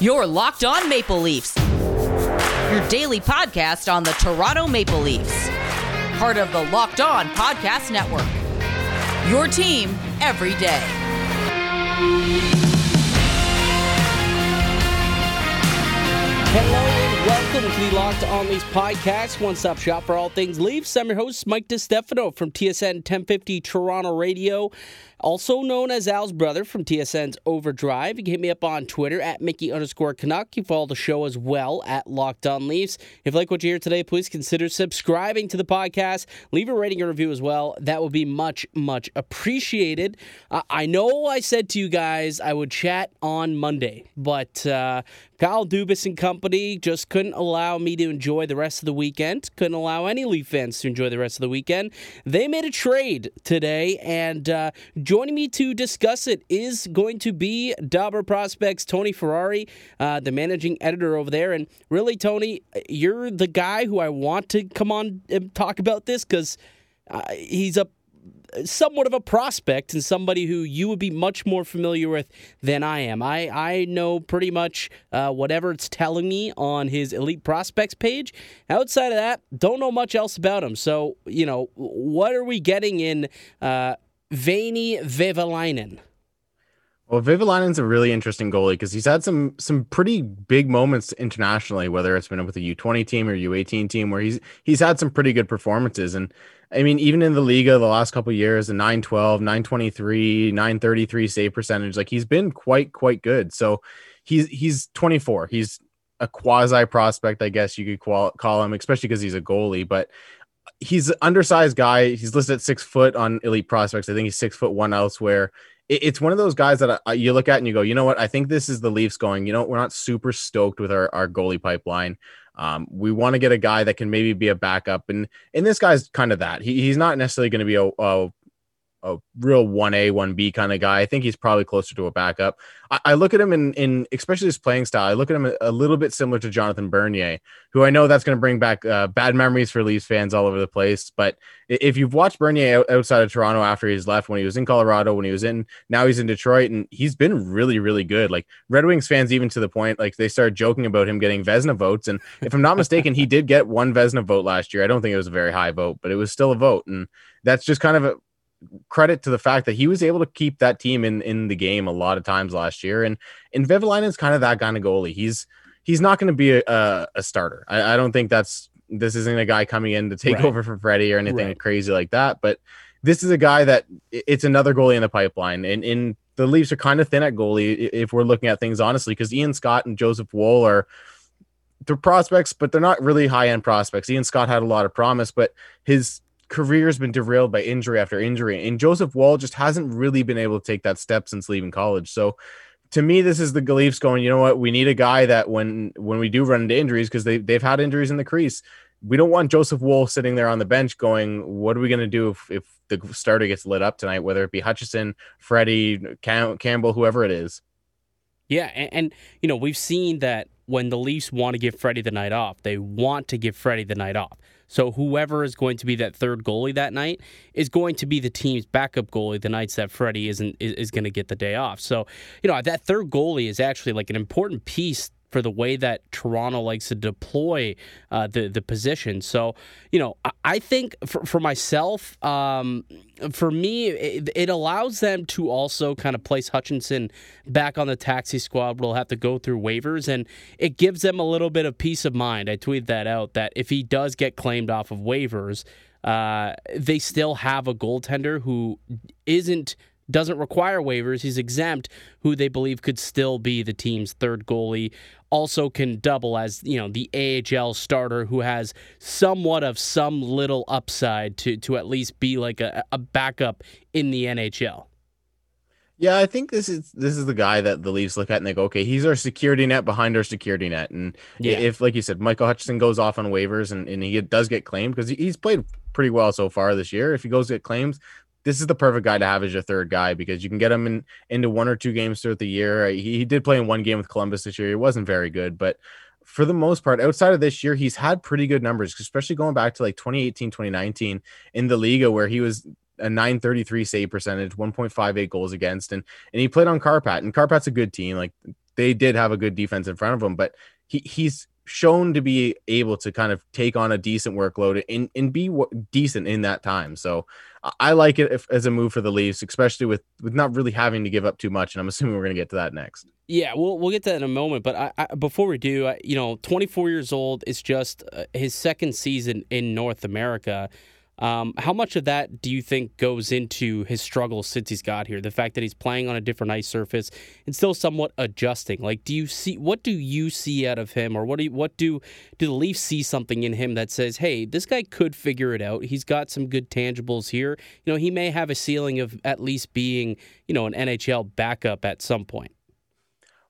Your Locked On Maple Leafs, your daily podcast on the Toronto Maple Leafs, part of the Locked On Podcast Network. Your team every day. Hello and welcome to the Locked On Leafs podcast, one stop shop for all things Leafs. I'm your host, Mike DeStefano from TSN 1050 Toronto Radio also known as Al's brother from TSN's Overdrive. You can hit me up on Twitter at Mickey underscore Canuck. You follow the show as well at Locked On Leafs. If you like what you hear today, please consider subscribing to the podcast. Leave a rating and review as well. That would be much, much appreciated. Uh, I know I said to you guys I would chat on Monday, but uh, Kyle Dubas and company just couldn't allow me to enjoy the rest of the weekend. Couldn't allow any Leaf fans to enjoy the rest of the weekend. They made a trade today, and uh, Joining me to discuss it is going to be Dobber Prospects Tony Ferrari, uh, the managing editor over there. And really, Tony, you're the guy who I want to come on and talk about this because uh, he's a somewhat of a prospect and somebody who you would be much more familiar with than I am. I, I know pretty much uh, whatever it's telling me on his elite prospects page. Outside of that, don't know much else about him. So, you know, what are we getting in uh, Veini Vehviläinen. Well, Vehviläinen's a really interesting goalie because he's had some some pretty big moments internationally, whether it's been with the U20 team or U18 team, where he's he's had some pretty good performances. And I mean, even in the Liga the last couple years, a 912, 923, 933 save percentage, like he's been quite quite good. So he's he's 24. He's a quasi prospect, I guess you could call, call him, especially because he's a goalie. But he's an undersized guy. He's listed at six foot on Elite Prospects. I think he's six foot one elsewhere. it's one of those guys that I, you look at and you go, you know what? I think this is the Leafs going. You know, we're not super stoked with our, our goalie pipeline. Um, we want to get a guy that can maybe be a backup, and and this guy's kind of that. He, he's not necessarily going to be a, a a real 1A, 1B kind of guy. I think he's probably closer to a backup. I, I, look at him in, in especially his playing style. I look at him a, a little bit similar to Jonathan Bernier, who I know that's going to bring back uh, bad memories for Leafs fans all over the place. But if you've watched Bernier out, outside of Toronto after he's left, when he was in Colorado, when he was in, now he's in Detroit, and he's been really, really good. Like Red Wings fans, even to the point, like they started joking about him getting Vezina votes. And if I'm not mistaken, he did get one Vezina vote last year. I don't think it was a very high vote, but it was still a vote. And that's just kind of a, credit to the fact that he was able to keep that team in in the game a lot of times last year. And and Vehviläinen is kind of that kind of goalie. He's he's not going to be a, a, a starter. I, I, don't think that's this isn't a guy coming in to take right. over for Freddie or anything right. crazy like that. But this is a guy that it's another goalie in the pipeline. And in the Leafs are kind of thin at goalie if we're looking at things honestly, because Ian Scott and Joseph Woll are they're prospects, but they're not really high end prospects. Ian Scott had a lot of promise, but his career has been derailed by injury after injury. And Joseph Woll just hasn't really been able to take that step since leaving college. So to me, this is the Leafs going, you know what? We need a guy that when when we do run into injuries, because they, they've had injuries in the crease, we don't want Joseph Woll sitting there on the bench going, what are we going to do if, if the starter gets lit up tonight, whether it be Hutchinson, Freddie, Cam- Campbell, whoever it is. Yeah. And, and, you know, we've seen that when the Leafs want to give Freddie the night off, they want to give Freddie the night off. So whoever is going to be that third goalie that night is going to be the team's backup goalie the nights that Freddie isn't is, is going to get the day off. So you know that third goalie is actually like an important piece for the way that Toronto likes to deploy uh, the the position. So, you know, I, I think for, for myself, um, for me, it, it, allows them to also kind of place Hutchinson back on the taxi squad. We'll have to go through waivers, and it gives them a little bit of peace of mind. I tweeted that out that if he does get claimed off of waivers, uh, they still have a goaltender who isn't doesn't require waivers. He's exempt, who they believe could still be the team's third goalie. Also, can double as you know the AHL starter who has somewhat of some little upside to to at least be like a, a backup in the NHL. Yeah, I think this is this is the guy that the Leafs look at and they go, okay, he's our security net behind our security net. And yeah. if, like you said, Michael Hutchinson goes off on waivers and, and he does get claimed because he's played pretty well so far this year. If he goes get claims, this is the perfect guy to have as your third guy because you can get him in into one or two games throughout the year. He, he did play in one game with Columbus this year. He wasn't very good, but for the most part, outside of this year, he's had pretty good numbers, especially going back to like 2018, 2019 in the Liga where he was a 933 save percentage, 1.58 goals against, and and he played on Kärpät. and Kärpät's a good team. Like they did have a good defense in front of him, but he he's shown to be able to kind of take on a decent workload and, and be w- decent in that time. So I like it if, as a move for the Leafs, especially with with not really having to give up too much. And I'm assuming we're going to get to that next. Yeah, we'll we'll get to that in a moment. But I, I, before we do, I, you know, 24 years old is just uh, his second season in North America. Um, how much of that do you think goes into his struggle since he's got here? The fact that he's playing on a different ice surface and still somewhat adjusting. Like, do you see what do you see out of him, or what do you, what do do the Leafs see something in him that says, "Hey, this guy could figure it out. He's got some good tangibles here. You know, he may have a ceiling of at least being, you know, an NHL backup at some point."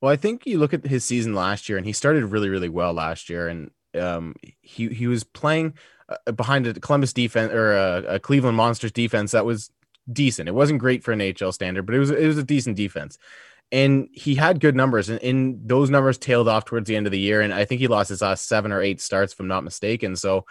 Well, I think you look at his season last year, and he started really, really well last year, and um, he he was playing Uh, behind a Columbus defense or a, a, Cleveland Monsters defense that was decent. It wasn't great for an HL standard, but it was it was a decent defense. And he had good numbers, and, and those numbers tailed off towards the end of the year. And I think he lost his last seven or eight starts, if I'm not mistaken. So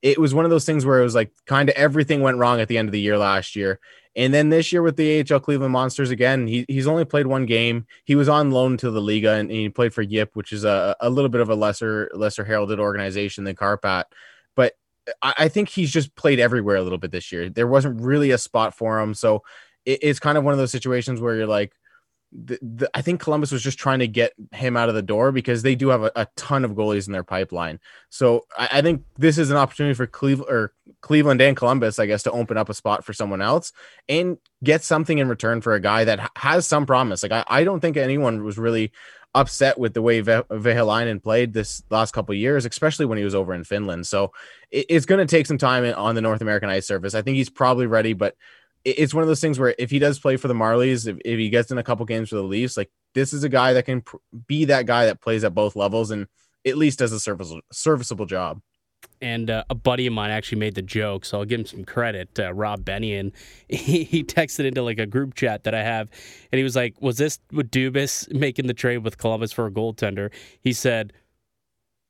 it was one of those things where it was like kind of everything went wrong at the end of the year last year. And then this year with the AHL Cleveland Monsters again, he, he's only played one game. He was on loan to the Liga and, and he played for JYP, which is a, a little bit of a lesser lesser heralded organization than Kärpät. I think he's just played everywhere a little bit this year. There wasn't really a spot for him, so it, it's kind of one of those situations where you're like, the, the, I think Columbus was just trying to get him out of the door because they do have a, a ton of goalies in their pipeline. So I, I, think this is an opportunity for Cleveland or Cleveland and Columbus, I guess, to open up a spot for someone else and get something in return for a guy that has some promise. Like I, I don't think anyone was really upset with the way Ve- played this last couple years, especially when he was over in Finland. So it, it's going to take some time on the North American ice surface. I think he's probably ready, but it's one of those things where if he does play for the Marlies, if, if he gets in a couple games for the Leafs, like this is a guy that can pr- be that guy that plays at both levels and at least does a serviceable serviceable job and uh, a buddy of mine actually made the joke, so I'll give him some credit. Uh, Rob Bennion, he, he texted into like a group chat that I have, and he was like, "Was this with Dubas making the trade with Columbus for a goaltender?" He said,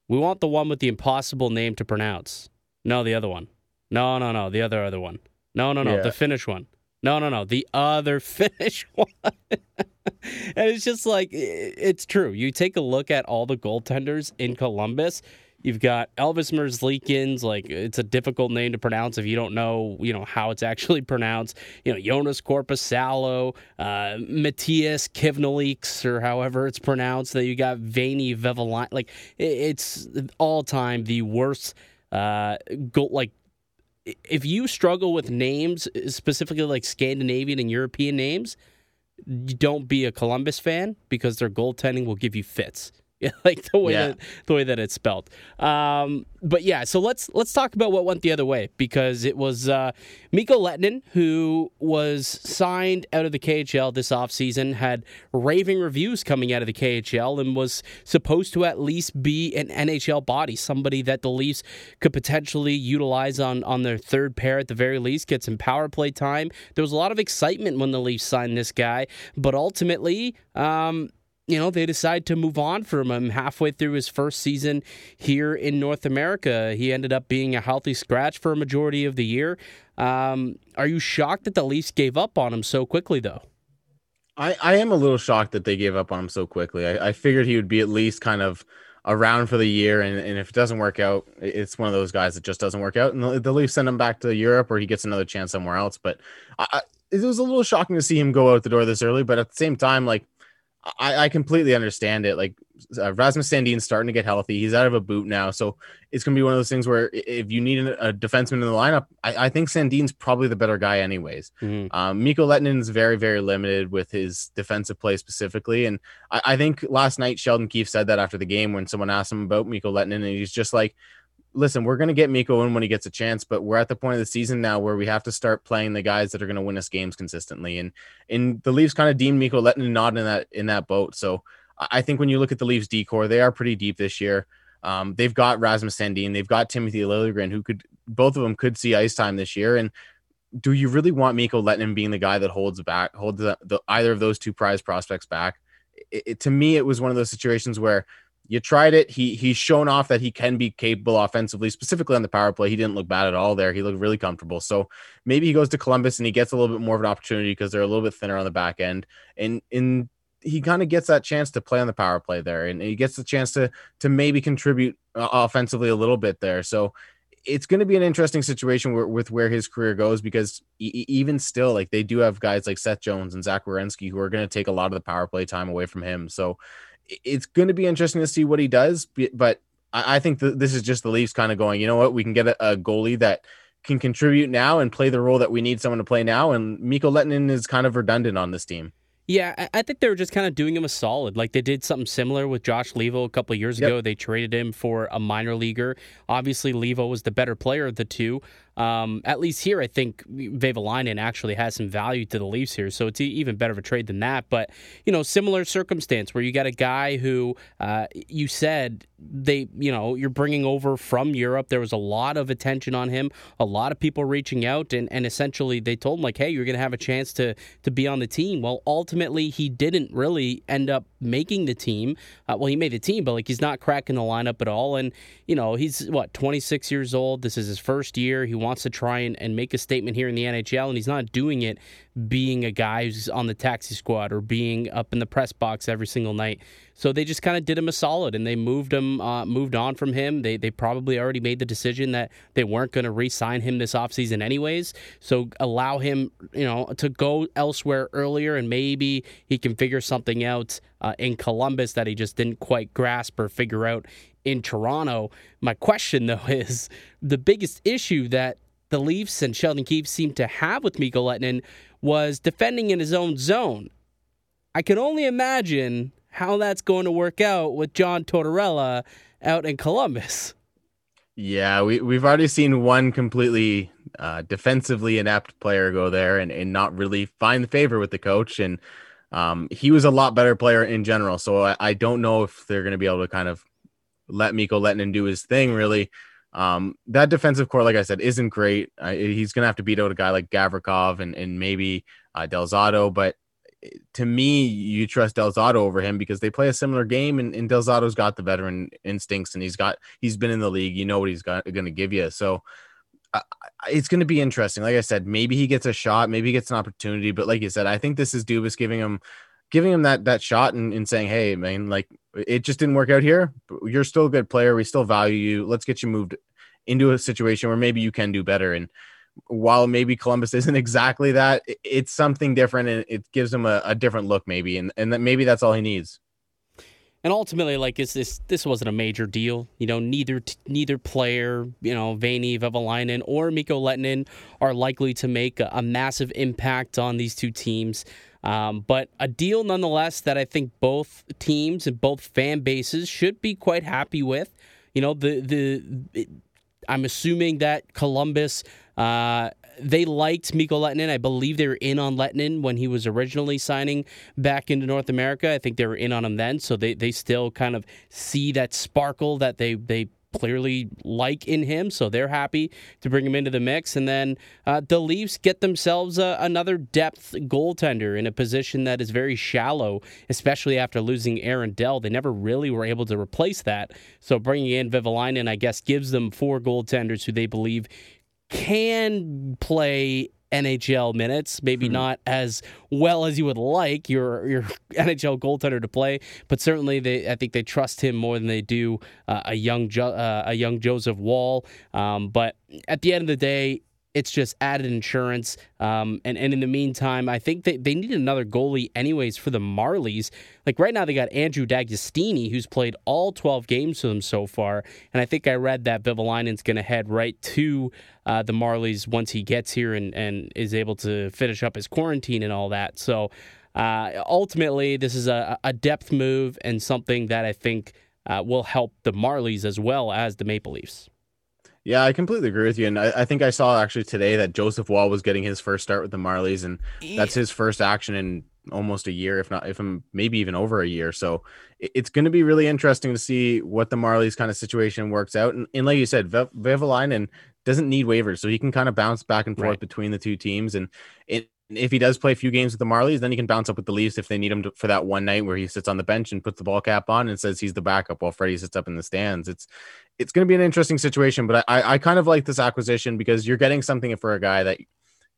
"We want the one with the impossible name to pronounce. No, the other one. No, no, no, the other other one. No, no, no, yeah. the Finnish one. No, no, no, the other Finnish one." and it's just like it's true. You take a look at all the goaltenders in Columbus You've got Elvis Merzlikins, like it's a difficult name to pronounce if you don't know, you know, how it's actually pronounced. You know, Jonas Korpisalo, uh, Matthias Kivlenieks, or however it's pronounced. That you got Veini Vehvilainen. Like it's all time the worst. Uh, go like if you struggle with names, specifically like Scandinavian and European names, don't be a Columbus fan because their goaltending will give you fits. like the way yeah. that the way that it's spelled. Um, but yeah, so let's let's talk about what went the other way because it was uh, Mikko Lehtonen who was signed out of the KHL this offseason, had raving reviews coming out of the KHL, and was supposed to at least be an NHL body, somebody that the Leafs could potentially utilize on on their third pair at the very least, get some power play time. There was a lot of excitement when the Leafs signed this guy, but ultimately. Um, you know, they decide to move on from him halfway through his first season here in North America. He ended up being a healthy scratch for a majority of the year. Um, are you shocked that the Leafs gave up on him so quickly, though? I, I am a little shocked that they gave up on him so quickly. I, I figured he would be at least kind of around for the year, and, and if it doesn't work out, it's one of those guys that just doesn't work out, and the, the Leafs send him back to Europe or he gets another chance somewhere else. But I, it was a little shocking to see him go out the door this early, but at the same time, like – I, I completely understand it. Like uh, Rasmus Sandin's starting to get healthy. He's out of a boot now, so it's going to be one of those things where if you need a, a defenseman in the lineup, I, I, think Sandin's probably the better guy, anyways. Mm-hmm. Um, Mikko Lehtonen's very, very limited with his defensive play specifically, and I, I, think last night Sheldon Keefe said that after the game when someone asked him about Mikko Lehtonen, and he's just like, listen, we're going to get Mikko in when he gets a chance, but we're at the point of the season now where we have to start playing the guys that are going to win us games consistently. And and the Leafs kind of deemed Mikko Lehtonen in that in that boat. So I think when you look at the Leafs decor, they are pretty deep this year. Um, they've got Rasmus Sandin, they've got Timothy Liljegren, who could both of them could see ice time this year. And do you really want Mikko Lehtonen being the guy that holds back, holds the, the, either of those two prize prospects back? It, it, to me, it was one of those situations where you tried it. He he's shown off that he can be capable offensively, specifically on the power play. He didn't look bad at all there. He looked really comfortable. So maybe he goes to Columbus and he gets a little bit more of an opportunity because they're a little bit thinner on the back end. And in he kind of gets that chance to play on the power play there, and he gets the chance to to maybe contribute uh, offensively a little bit there. So it's going to be an interesting situation with where his career goes because e- even still, like they do have guys like Seth Jones and Zach Werenski who are going to take a lot of the power play time away from him. So it's going to be interesting to see what he does. But I think that this is just the Leafs kind of going, you know what, we can get a, a goalie that can contribute now and play the role that we need someone to play now. And Mikko Lehtonen is kind of redundant on this team. Yeah, I think they were just kind of doing him a solid. Like they did something similar with Josh Leivo a couple years yep. ago. They traded him for a minor leaguer. Obviously, Leivo was the better player of the two. Um, at least here, I think Vehvilainen actually has some value to the Leafs here, so it's even better of a trade than that. But you know, similar circumstance where you got a guy who uh, you said they, you know, you're bringing over from Europe. There was a lot of attention on him, a lot of people reaching out, and, and essentially they told him like, hey, you're going to have a chance to to be on the team. Well, ultimately he didn't really end up making the team. Uh, well, he made the team, but like he's not cracking the lineup at all. And you know, he's what 26 years old. This is his first year. He wants to try and, and make a statement here in the NHL, and he's not doing it being a guy who's on the taxi squad or being up in the press box every single night. So they just kind of did him a solid, and they moved him, uh, moved on from him. They they probably already made the decision that they weren't going to re-sign him this offseason anyways. So allow him, you know, to go elsewhere earlier, and maybe he can figure something out uh, in Columbus that he just didn't quite grasp or figure out in Toronto. My question though is the biggest issue that the Leafs and Sheldon Keefe seemed to have with Mikko Lehtonen was defending in his own zone. I can only imagine how that's going to work out with John Tortorella out in Columbus. Yeah, we, we've already seen one completely uh, defensively inept player go there and, and not really find the favor with the coach. And um, he was a lot better player in general. So I, I don't know if they're going to be able to kind of let Mikko Lehtonen do his thing, really. Um, that defensive core, like I said, isn't great. Uh, he's going to have to beat out a guy like Gavrikov and, and maybe uh, Del Zotto. But to me, you trust Del Zotto over him because they play a similar game, and, and Del Zotto's got the veteran instincts, and he's got he's been in the league. You know what he's going to give you. So uh, it's going to be interesting. Like I said, maybe he gets a shot, maybe he gets an opportunity. But like you said, I think this is Dubas giving him giving him that that shot and, and saying, "Hey, man, like it just didn't work out here. You're still a good player. We still value you. Let's get you moved into a situation where maybe you can do better." And while maybe Columbus isn't exactly that, it's something different and it gives him a, a different look, maybe, and and that maybe that's all he needs. And ultimately, like, is this this wasn't a major deal? You know, neither neither player, you know, Veini, Vehvilainen, or Mikko Lehtonen are likely to make a, a massive impact on these two teams. Um, but a deal nonetheless that I think both teams and both fan bases should be quite happy with. You know, the the it, I'm assuming that Columbus. Uh, they liked Mikko Lehtonen. I believe they were in on Lehtonen when he was originally signing back into North America. I think they were in on him then, so they, they still kind of see that sparkle that they they clearly like in him, so they're happy to bring him into the mix. And then uh, the Leafs get themselves uh, another depth goaltender in a position that is very shallow, especially after losing Aaron Dell. They never really were able to replace that. So bringing in Vehvilainen, I guess, gives them four goaltenders who they believe can play NHL minutes, maybe hmm not as well as you would like your your NHL goaltender to play, but certainly they I think they trust him more than they do uh, a young jo- uh, a young Joseph Woll. Um, but at the end of the day, it's just added insurance. Um, and, and in the meantime, I think they, they need another goalie, anyways, for the Marlies. Like right now, they got Andrew D'Agostini, who's played all 12 games for them so far. And I think I read that Vehvilainen's going to head right to uh, the Marlies once he gets here and, and is able to finish up his quarantine and all that. So uh, ultimately, this is a, a depth move and something that I think uh, will help the Marlies as well as the Maple Leafs. Yeah, I completely agree with you. And I, I, think I saw actually today that Joseph Woll was getting his first start with the Marlies, and that's his first action in almost a year, if not, if I'm maybe even over a year. So it's going to be really interesting to see what the Marlies kind of situation works out. And, and like you said, Ve- Vehvilainen doesn't need waivers, so he can kind of bounce back and forth right. between the two teams. And it, if he does play a few games with the Marlies, then he can bounce up with the Leafs if they need him to, for that one night where he sits on the bench and puts the ball cap on and says he's the backup while Freddie sits up in the stands. It's it's going to be an interesting situation, but I I kind of like this acquisition because you're getting something for a guy that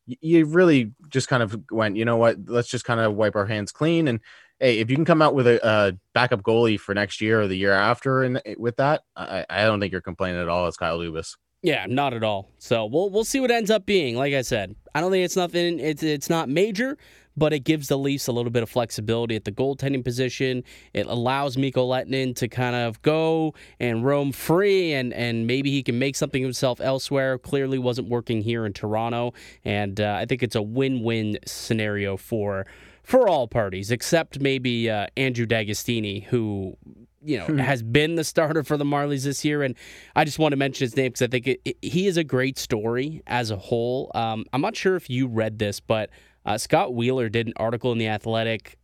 you really just kind of went, you know what, let's just kind of wipe our hands clean and hey, if you can come out with a, a backup goalie for next year or the year after, and eh, with that, I, I don't think you're complaining at all as Kyle Dubas. Yeah, not at all. So we'll we'll see what ends up being. Like I said, I don't think it's nothing. It's it's not major, but it gives the Leafs a little bit of flexibility at the goaltending position. It allows Mikko Lehtonen to kind of go and roam free, and and maybe he can make something himself elsewhere. Clearly, wasn't working here in Toronto, and uh, I think it's a win-win scenario for for all parties, except maybe uh, Andrew D'Agostini, who you know, hmm. has been the starter for the Marlies this year. And I just want to mention his name because I think it, it, he is a great story as a whole. Um, I'm not sure if you read this, but uh, Scott Wheeler did an article in The Athletic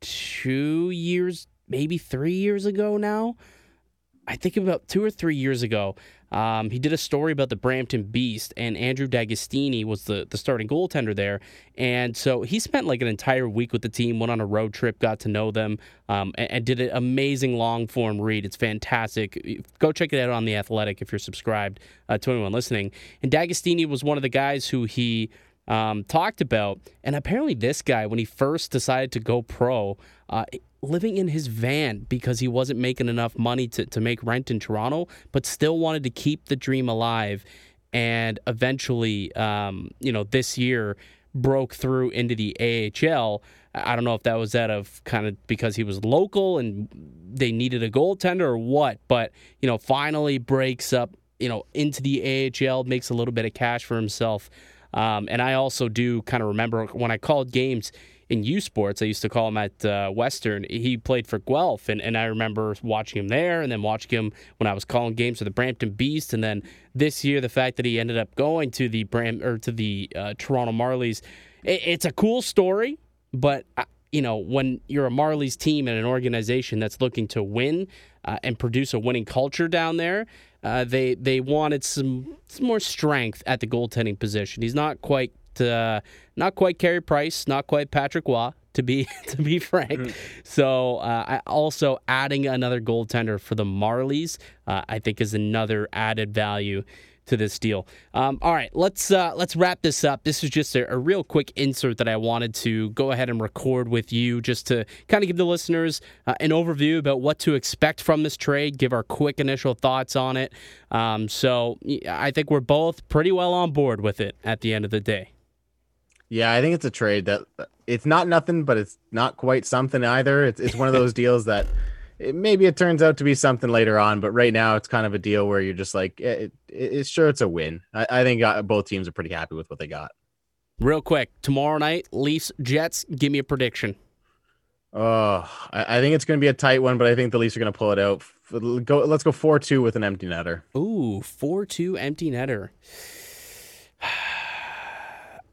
two years, maybe three years ago now. I think about two or three years ago, um, he did a story about the Brampton Beast, and Andrew D'Agostini was the, the starting goaltender there. And so he spent like an entire week with the team, went on a road trip, got to know them, um, and, and, did an amazing long form read. It's fantastic. Go check it out on The Athletic if you're subscribed uh, to anyone listening. And D'Agostini was one of the guys who he um, talked about. And apparently, this guy, when he first decided to go pro, uh, living in his van because he wasn't making enough money to, to make rent in Toronto, but still wanted to keep the dream alive. And eventually, um, you know, this year broke through into the AHL. I don't know if that was out of kind of because he was local and they needed a goaltender or what, but, you know, finally breaks up, you know, into the AHL, makes a little bit of cash for himself. Um, and I also do kind of remember when I called games, in U Sports. I used to call him at uh, Western. He played for Guelph, and, and I remember watching him there, and then watching him when I was calling games for the Brampton Beast, and then this year the fact that he ended up going to the Bram or to the uh, Toronto Marlies. It, it's a cool story, but. Uh, you know, when you're a Marlies team and an organization that's looking to win uh, and produce a winning culture down there, uh, they they wanted some, some more strength at the goaltending position. He's not quite uh, not quite Carey Price, not quite Patrick Roy, to be to be frank. Mm-hmm. So uh, also adding another goaltender for the Marlies, uh, I think, is another added value to this deal. Um, all right, let's uh, let's wrap this up. This is just a, a, real quick insert that I wanted to go ahead and record with you, just to kind of give the listeners uh, an overview about what to expect from this trade, give our quick initial thoughts on it. Um, so I think we're both pretty well on board with it at the end of the day. Yeah, I think it's a trade that uh, it's not nothing, but it's not quite something either. It's it's one of those deals that it, maybe it turns out to be something later on, but right now it's kind of a deal where you're just like, eh, it, it, it's sure it's a win. I, I think uh, both teams are pretty happy with what they got. Real quick, tomorrow night, Leafs Jets. Give me a prediction. Oh, I, I think it's going to be a tight one, but I think the Leafs are going to pull it out. Go, let's go four two with an empty netter. Ooh, four two empty netter.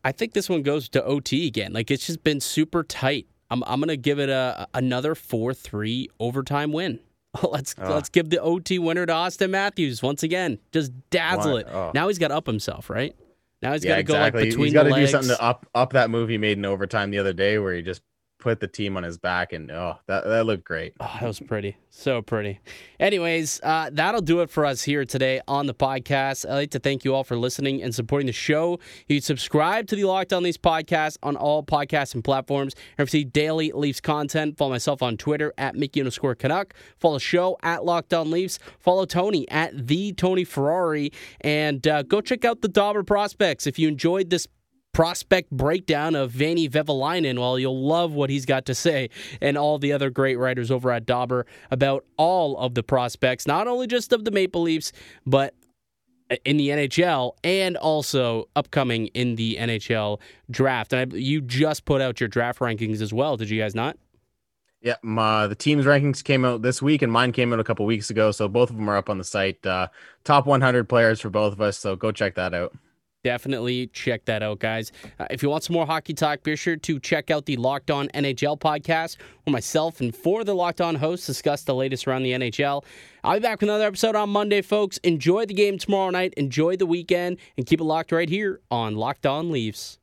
I think this one goes to OT again. Like it's just been super tight. I'm I'm gonna give it a another four three overtime win. let's oh. let's give the OT winner to Austin Matthews once again. Just dazzle it. Oh. Now he's got to up himself, right? Now he's got to yeah, go like between. He's got to do something to up up that move he made in overtime the other day, where he just put the team on his back, and oh, that that looked great. Oh, that was pretty, so pretty. Anyways, uh, that'll do it for us here today on the podcast. I'd like to thank you all for listening and supporting the show. You can subscribe to the Locked On Leafs podcast on all podcasts and platforms. And see daily Leafs content, follow myself on Twitter at Mickey underscore Canuck. Follow the show at Locked On Leafs. Follow Tony at the Tony Ferrari, and uh, go check out the Dobber prospects if you enjoyed this prospect breakdown of Veini Vehviläinen. Well, you'll love what he's got to say and all the other great writers over at Dobber about all of the prospects, not only just of the Maple Leafs, but in the NHL and also upcoming in the NHL draft. And I, you just put out your draft rankings as well, did you guys not? Yeah, my, the team's rankings came out this week, and mine came out a couple weeks ago. So both of them are up on the site. Uh, top 100 players for both of us. So go check that out. Definitely check that out, guys. Uh, if you want some more hockey talk, be sure to check out the Locked On NHL podcast, where myself and four of the Locked On hosts discuss the latest around the NHL. I'll be back with another episode on Monday, folks. Enjoy the game tomorrow night, enjoy the weekend, and keep it locked right here on Locked On Leafs.